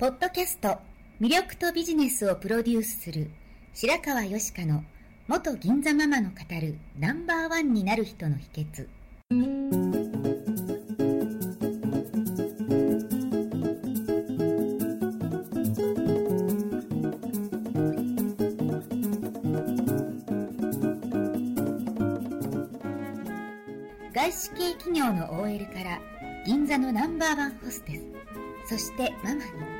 ポッドキャスト魅力とビジネスをプロデュースする白川よしかの元銀座ママの語るナンバーワンになる人の秘訣。外資系企業の OL から銀座のナンバーワンホステスそしてママに。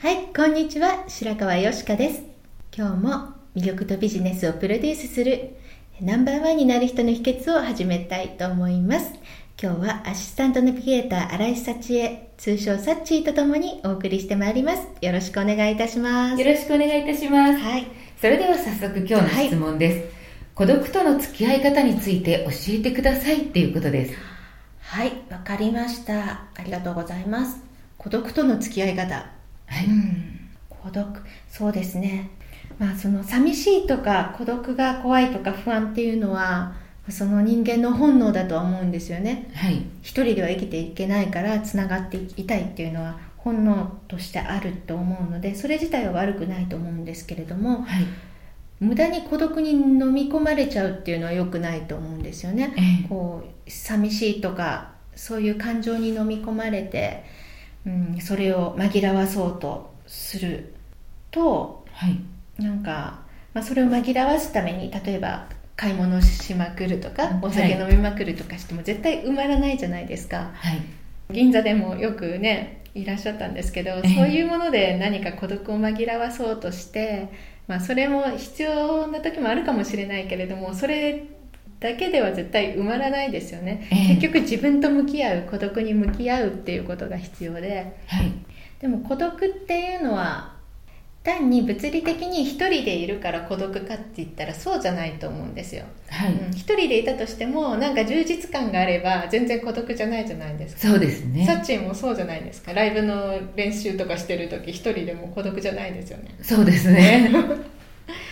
はい、こんにちは、白川よしかです。今日も魅力とビジネスをプロデュースするナンバーワンになる人の秘訣を始めたいと思います。今日はアシスタントナビゲーター新井幸恵、通称サッチーとともにお送りしてまいります。よろしくお願いいたします。よろしくお願いいたします。はい。それでは早速今日の質問です。孤独との付き合い方について教えてくださいっていうことです。はい、わかりました。ありがとうございます。孤独との付き合い方。はい。うん、孤独そうですねまあその寂しいとか孤独が怖いとか不安っていうのはその人間の本能だとは思うんですよねはい。一人では生きていけないからつながっていたいっていうのは本能としてあると思うのでそれ自体は悪くないと思うんですけれどもはい。無駄に孤独に飲み込まれちゃうっていうのは良くないと思うんですよねええこう寂しいとかそういう感情に飲み込まれて、うん、それを紛らわそうとするとはい。なんか、まあ、それを紛らわすために例えば買い物しまくるとかお酒飲みまくるとかしても絶対埋まらないじゃないですかはい。銀座でもよくねいらっしゃったんですけど、ええそういうもので何か孤独を紛らわそうとして、まあ、それも必要な時もあるかもしれないけれどもそれだけでは絶対埋まらないですよね、ええ結局自分と向き合う孤独に向き合うっていうことが必要ではい。でも孤独っていうのは単に物理的に一人でいるから孤独かって言ったらそうじゃないと思うんですよ、はい。うん一人でいたとしてもなんか充実感があれば全然孤独じゃないじゃないですかそうですね。サッチンもそうじゃないですかライブの練習とかしてる時一人でも孤独じゃないですよねそうですね。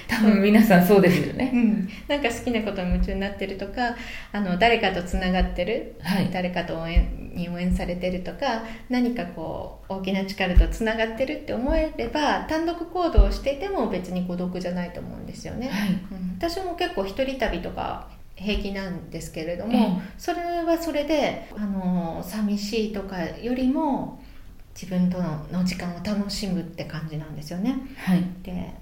多分皆さんそうですよね。うんなんか好きなことに夢中になってるとかあの誰かとつながってる、はい誰かと応援に応援されてるとか何かこう大きな力とつながってるって思えれば単独行動をしていても別に孤独じゃないと思うんですよね、はい。うん私も結構一人旅とか平気なんですけれども、ええそれはそれであの寂しいとかよりも自分との時間を楽しむって感じなんですよねはい。で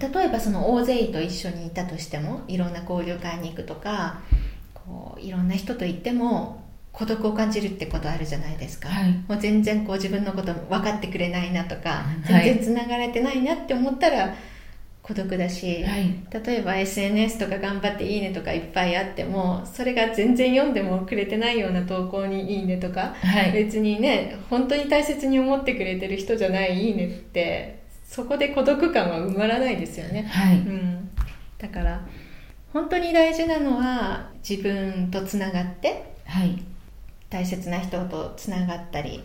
例えばその大勢と一緒にいたとしてもいろんな交流会に行くとかこういろんな人と行っても孤独を感じるってことあるじゃないですか、はいもう全然こう自分のこと分かってくれないなとかはい全然つながれてないなって思ったら孤独だし、はい。例えば SNS とか頑張って「いいね」とかいっぱいあってもそれが全然読んでもくれてないような投稿に「いいね」とか、はい。別にね本当に大切に思ってくれてる人じゃない「いいね」ってそこで孤独感は埋まらないですよね、はい。うん、だから本当に大事なのは自分とつながってはい。大切な人とつながったり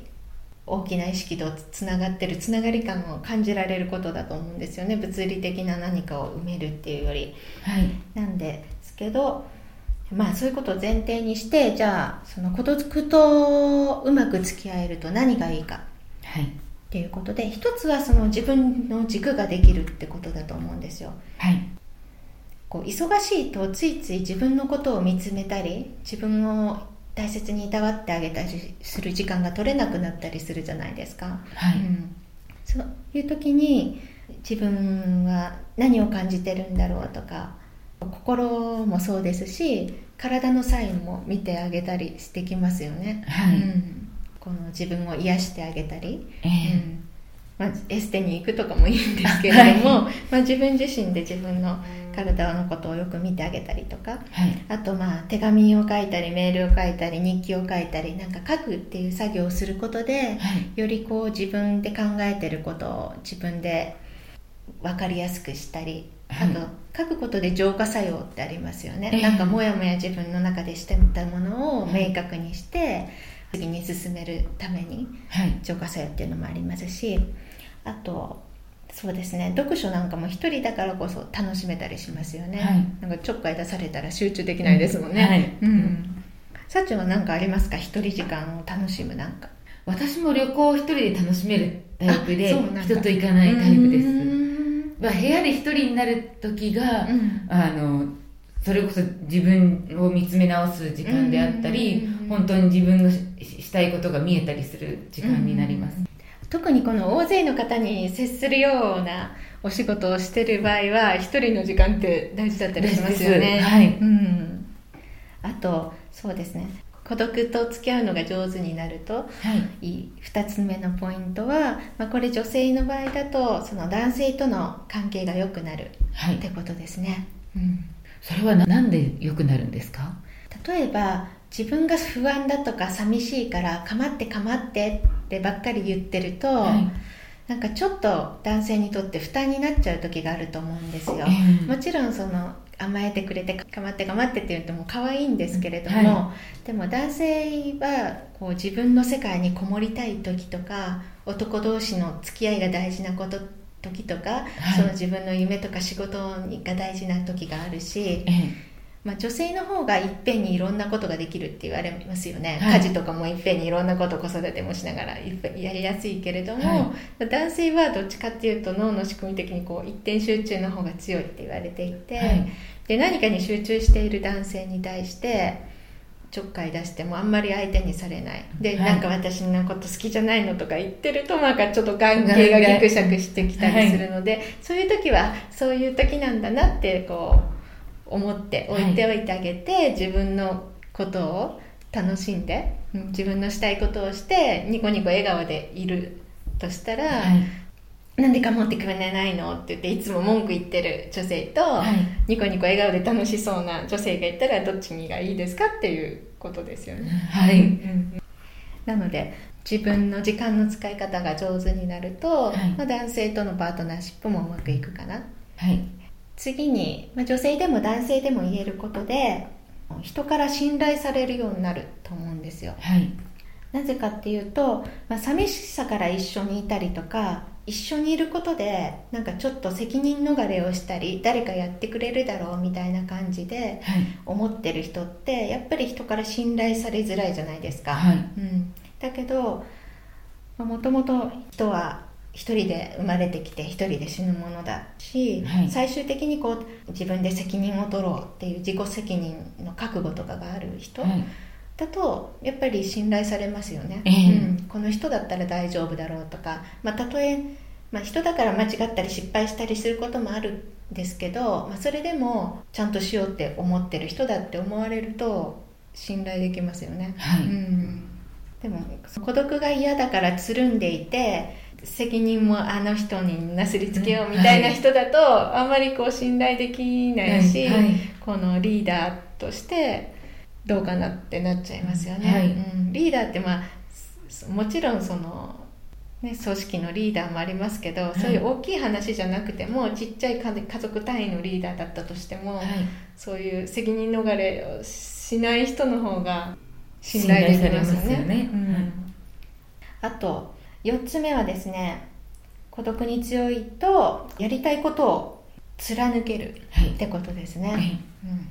大きな意識とつながってるつながり感を感じられることだと思うんですよね物理的な何かを埋めるっていうよりはい。なんですけどまあそういうことを前提にしてじゃあその孤独とうまく付き合えると何がいいかはい。っていうことで一つはその自分の軸ができるってことだと思うんですよ。はい。こう忙しいとついつい自分のことを見つめたり自分を大切にいたわってあげたりする時間が取れなくなったりするじゃないですか、はい。うん、そういう時に自分は何を感じてるんだろうとか心もそうですし体のサインも見てあげたりしてきますよね、はい。うん、この自分を癒してあげたり、えうん。まあ、エステに行くとかもいいんですけれども、まあ、自分自身で自分の体のことをよく見てあげたりとかはい。あとまあ手紙を書いたりメールを書いたり日記を書いたりなんか書くっていう作業をすることではい。よりこう自分で考えてることを自分で分かりやすくしたりあはい。と書くことで浄化作用ってありますよね、ええ。なんかモヤモヤ自分の中でしてたものを明確にして次に進めるためにはい。浄化作用っていうのもありますしあとそうですね読書なんかも一人だからこそ楽しめたりしますよね、はい。なんかちょっかい出されたら集中できないですもんね、はい。うん。さっちゃんは何かありますか？一人時間を楽しむなんか。私も旅行を一人で楽しめるタイプで人と行かないタイプです。まあ、部屋で一人になる時が、うん。あのそれこそ自分を見つめ直す時間であったり、うん本当に自分のししたいことが見えたりする時間になります、特にこの大勢の方に接するようなお仕事をしてる場合は一人の時間って大事だったりしますよね。はい。うん、あとそうですね。孤独と付き合うのが上手になるとはい。いい2つ目のポイントは、まあ、これ女性の場合だとその男性との関係が良くなるはい。ってことですね、うん、それはななんで良くなるんですか？例えば自分が不安だとか寂しいから構って構ってってばっかり言ってると、はい。なんかちょっと男性にとって負担になっちゃう時があると思うんですよ、ええ。もちろんその甘えてくれて構って構ってって言うともう可愛いんですけれども、はでも男性はこう自分の世界にこもりたい時とか男同士の付き合いが大事なこと時とか、はい。その自分の夢とか仕事が大事な時があるしえ、え。まあ、女性の方がいっぺんにいろんなことができるって言われますよね、はい。家事とかもいっぺんにいろんなこと子育てもしながらやりやすいけれども、は男性はどっちかっていうと脳の仕組み的にこう一点集中の方が強いって言われていて、はい。で何かに集中している男性に対してちょっかい出してもあんまり相手にされない。で、はい。なんか私のこと好きじゃないのとか言ってるとなんかちょっと関係がギクシャクしてきたりするので、そういう時はそういう時なんだなってこう思って置いておいてあげて、自分のことを楽しんで、うん自分のしたいことをしてニコニコ笑顔でいるとしたら、はいなんで構ってくれないの？って言っていつも文句言ってる女性と、はい。ニコニコ笑顔で楽しそうな女性がいたらどっちがいいですかっていうことですよね。はい。なので自分の時間の使い方が上手になると、はい。まあ、男性とのパートナーシップもうまくいくかな。はい。次に、まあ、女性でも男性でも言えることで人から信頼されるようになると思うんですよ。はい。なぜかっていうと、まあ、寂しさから一緒にいたりとか一緒にいることでなんかちょっと責任逃れをしたり誰かやってくれるだろうみたいな感じではい。思ってる人ってやっぱり人から信頼されづらいじゃないですか、はい。うん、だけどもともと人は一人で生まれてきて一人で死ぬものだし、はい。最終的にこう自分で責任を取ろうっていう自己責任の覚悟とかがある人はいだとやっぱり信頼されますよね、ええ。うん、この人だったら大丈夫だろうとか、まあ、たとえ、まあ、人だから間違ったり失敗したりすることもあるんですけど、まあ、それでもちゃんとしようって思ってる人だって思われると信頼できますよね、はい。うん、でも孤独が嫌だからつるんでいて責任もあの人になすりつけようみたいな人だと、あんまりこう信頼できないし、はい。はい。このリーダーとしてどうかなってなっちゃいますよね、はい。うん、リーダーってまあすもちろんその、ね、組織のリーダーもありますけど、い。そういう大きい話じゃなくてもちっちゃい家家族単位のリーダーだったとしても、はい。そういう責任逃れをしない人の方が信頼できますよね。あと4つ目はですね孤独に強いとやりたいことを貫けるはい。ってことですね、はい。うん、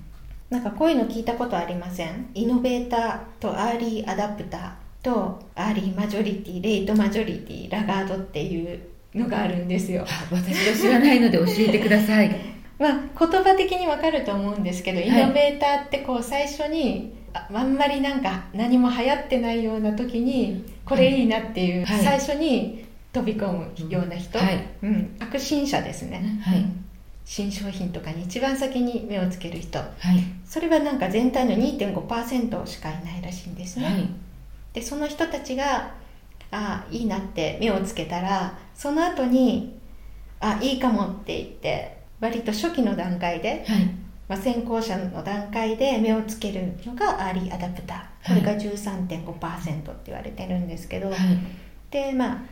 なんかこういうの聞いたことありません？イノベーターとアーリーアダプターとアーリーマジョリティレイトマジョリティラガードっていうのがあるんですよ、あ私が知らないので教えてください。まあ、言葉的にわかると思うんですけど、い。イノベーターってこう最初にああんまりなんか何も流行ってないような時にこれいいなっていう、はい。最初に飛び込むような人、はい。うん、革新者ですね、はい。うん新商品とかに一番先に目をつける人。はい。それはなんか全体の2.5%しかいないらしいんですね、はい。でその人たちがあいいなって目をつけたらその後にあいいかもって言って割と初期の段階で、はい。まあ、先行者の段階で目をつけるのがアーリーアダプター。これが13.5%って言われてるんですけど、はい。でまあ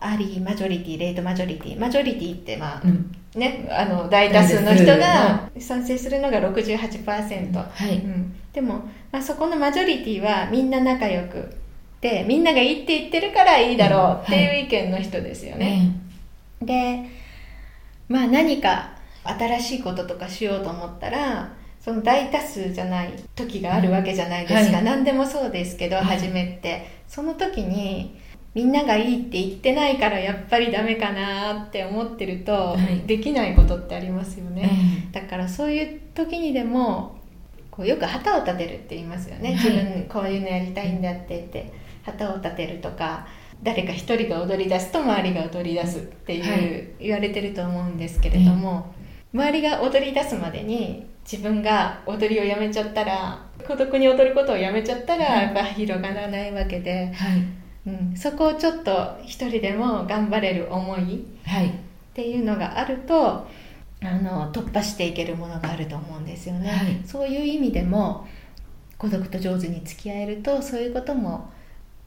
アーリーマジョリティレートマジョリティ。マジョリティってまあ、うんねあの大多数の人が賛成するのが68%、はい。うん、でも、まあ、そこのマジョリティはみんな仲良くでみんながいいって言ってるからいいだろうっていう意見の人ですよね、でまあ何か新しいこととかしようと思ったらその大多数じゃない時があるわけじゃないですか、はい。何でもそうですけど、はい。初めって。その時にみんながいいって言ってないからやっぱりダメかなって思ってると、はい。できないことってありますよね、えだからそういう時にでもこうよく旗を立てるって言いますよね、はい。自分こういうのやりたいんだって言って旗を立てるとか誰か一人が踊り出すと周りが踊り出すっていう、はい。言われてると思うんですけれども、周りが踊り出すまでに自分が踊りをやめちゃったら孤独に踊ることをやめちゃったらはい。やっぱ広がらないわけで、はいうん、そこをちょっと一人でも頑張れる思いはい。っていうのがあるとあの突破していけるものがあると思うんですよね、はい。そういう意味でも孤独と上手に付き合えるとそういうことも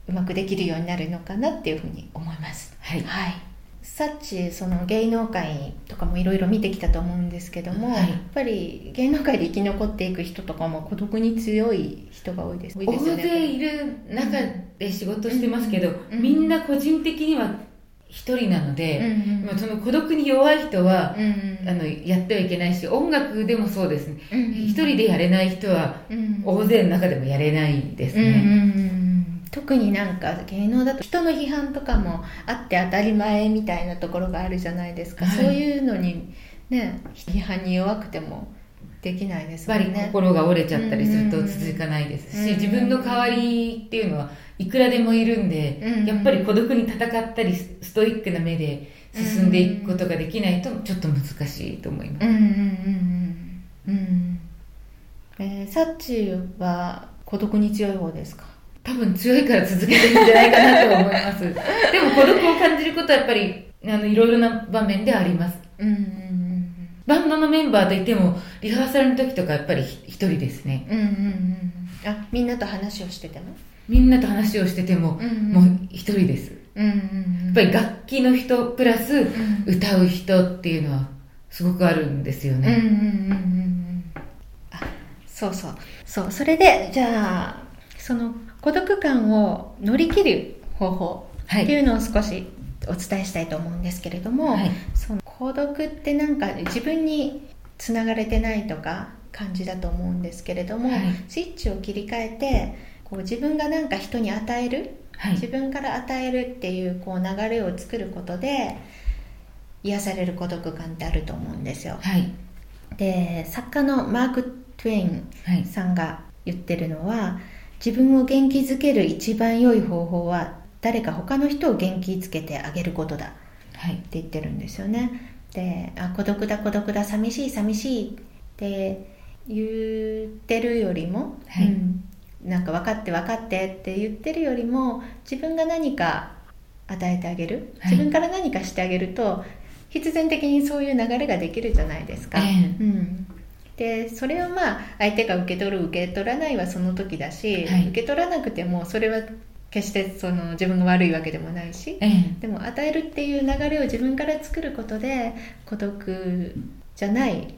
うまくできるようになるのかなっていうふうに思います。はい。はいサッチその芸能界とかもいろいろ見てきたと思うんですけども、はい。やっぱり芸能界で生き残っていく人とかも孤独に強い人が多いです。多いですよ大勢ねいる中で仕事してますけど、うんみんな個人的には一人なのうんで、うん。まあその孤独に弱い人は、うんあのやってはいけないし音楽でもそうですね。うんうん。一人でやれない人はうん。大勢の中でもやれないですうんうんね、うん特になんか芸能だと人の批判とかもあって当たり前みたいなところがあるじゃないですか、はい。そういうのにね批判に弱くてもできないですやっぱりもんね心が折れちゃったりするとうん続かないですし、うん。自分の代わりっていうのはいくらでもいるんで、うん。やっぱり孤独に戦ったりストイックな目で進んでいくことができないとちょっと難しいと思います、うんうんうんうんうん。えーサッチは孤独に強い方ですか？多分強いから続けてるんじゃないかなと思います。でも孤独を感じることはやっぱりあのいろいろな場面であります。うんうんバンドのメンバーといてもリハーサルの時とかやっぱり一人ですね。うんうんうんうん。あみんなと話をしてても？みんなと話をしてても、うんうん。もう一人です。うんうんうん。やっぱり楽器の人プラスん。歌う人っていうのはすごくあるんですようんうんうんね、うんうん。あそうそう。そうそれでじゃあその孤独感を乗り切る方法っていうのを少しお伝えしたいと思うんですけれども、はい。その孤独ってなんか自分につながれてないとか感じだと思うんですけれども、はい。スイッチを切り替えてこう自分がなんか人に与えるはい。自分から与えるっていうこう流れを作ることで癒される孤独感ってあると思うんですよ。で作家のマーク・トゥエインさんが言ってるのは自分を元気づける一番良い方法は誰か他の人を元気づけてあげることだ。ってはい言ってるんですよね。であ孤独だ孤独だ寂しい寂しい。って言ってるよりも、はい。うん。なんか分かって分かってって言ってるよりも自分が何か与えてあげる。はい。自分から何かしてあげると、必然的にそういう流れができるじゃないですか、ええ。うん、でそれをまあ相手が受け取る受け取らないはその時だし、はい。受け取らなくてもそれは決してその自分が悪いわけでもないし、ええ。でも与えるっていう流れを自分から作ることで孤独じゃない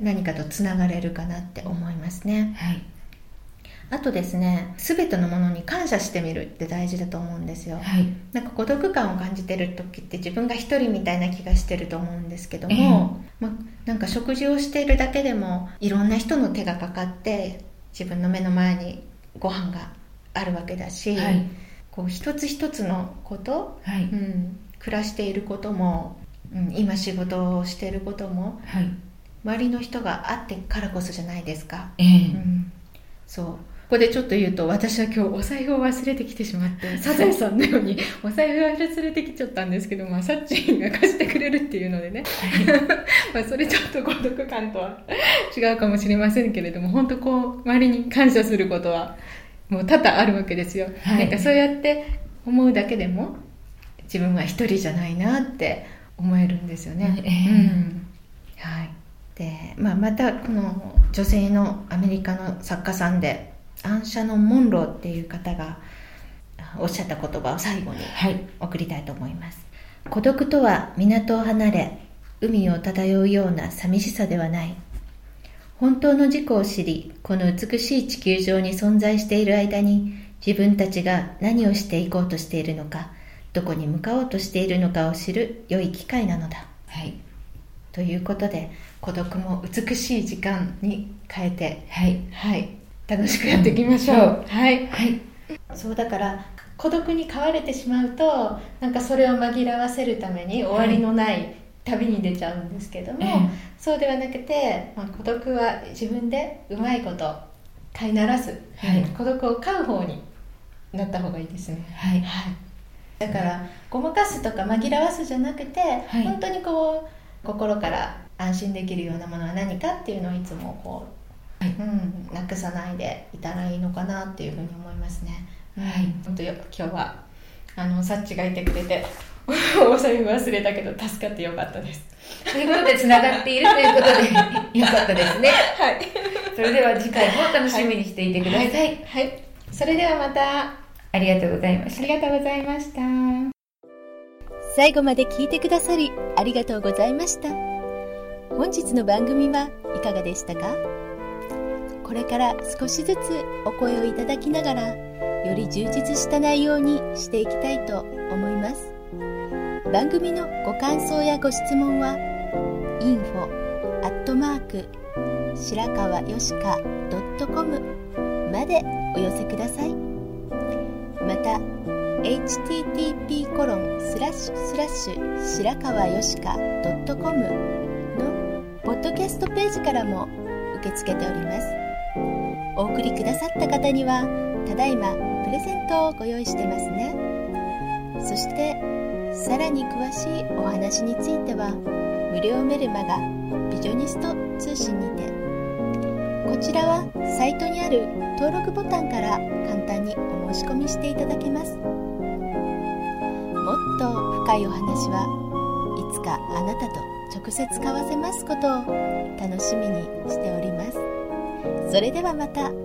何かとつながれるかなって思いますね。はいあとですね全てのものに感謝してみるって大事だと思うんですよ。はい。なんか孤独感を感じてる時って自分が一人みたいな気がしてると思うんですけども、まあ、なんか食事をしているだけでもいろんな人の手がかかって自分の目の前にご飯があるわけだし、はい。こう一つ一つのこと、はい。うん、暮らしていることも、うん、今仕事をしていることもはい。周りの人があってからこそじゃないですか、ええ。うん、そうここでちょっと言うと私は今日お財布を忘れてきてしまって サザエさんのように お財布を忘れてきちゃったんですけど、まあ、サッチーが貸してくれるっていうのでね。まあそれちょっと孤独感とは違うかもしれませんけれども本当こう周りに感謝することはもう多々あるわけですよ、はい。なんかそうやって思うだけでも自分は一人じゃないなって思えるんですよね、ええ。うん。はい。でまあ、またこの女性のアメリカの作家さんでアンシャノン・モンローっていう方がおっしゃった言葉を最後にはい。送りたいと思います。孤独とは港を離れ海を漂うような寂しさではない。本当の自己を知りこの美しい地球上に存在している間に自分たちが何をしていこうとしているのかどこに向かおうとしているのかを知る良い機会なのだ。はい。ということで孤独も美しい時間に変えてはい。はい楽しくやっていきましょう、うん。はい。はい。そうだから孤独に飼われてしまうとなんかそれを紛らわせるために終わりのない旅に出ちゃうんですけども、えそうではなくて、まあ、孤独は自分でうまいこと飼いならず、はい。孤独を飼う方になった方がいいですね、はい。はい、だからごまかすとか紛らわすじゃなくて、はい。本当にこう心から安心できるようなものは何かっていうのをいつもこう、はいうん、なくさないでいたらいいのかなっていうふうに思いますね。はい本当よ今日はあのサッチがいてくれて お財布忘れたけど助かってよかったです。ということでつながっているということで よかったですねはい。それでは次回も楽しみにしていてください、はい。それではまたありがとうございましたありがとうございました。最後まで聞いてくださりありがとうございました本日の番組はいかがでしたか？これから少しずつお声をいただきながらより充実した内容にしていきたいと思います。番組のご感想やご質問は info アットマーク白川よしか .com までお寄せください。また http コロンスラッシュスラッシュ白川よしか .com のポッドキャストページからも受け付けております。お送りくださった方にはただいまプレゼントをご用意してますね。そしてさらに詳しいお話については無料メルマガビジョニスト通信にてこちらはサイトにある登録ボタンから簡単にお申し込みしていただけます。もっと深いお話はいつかあなたと直接交わせますことを楽しみにしております。それではまた。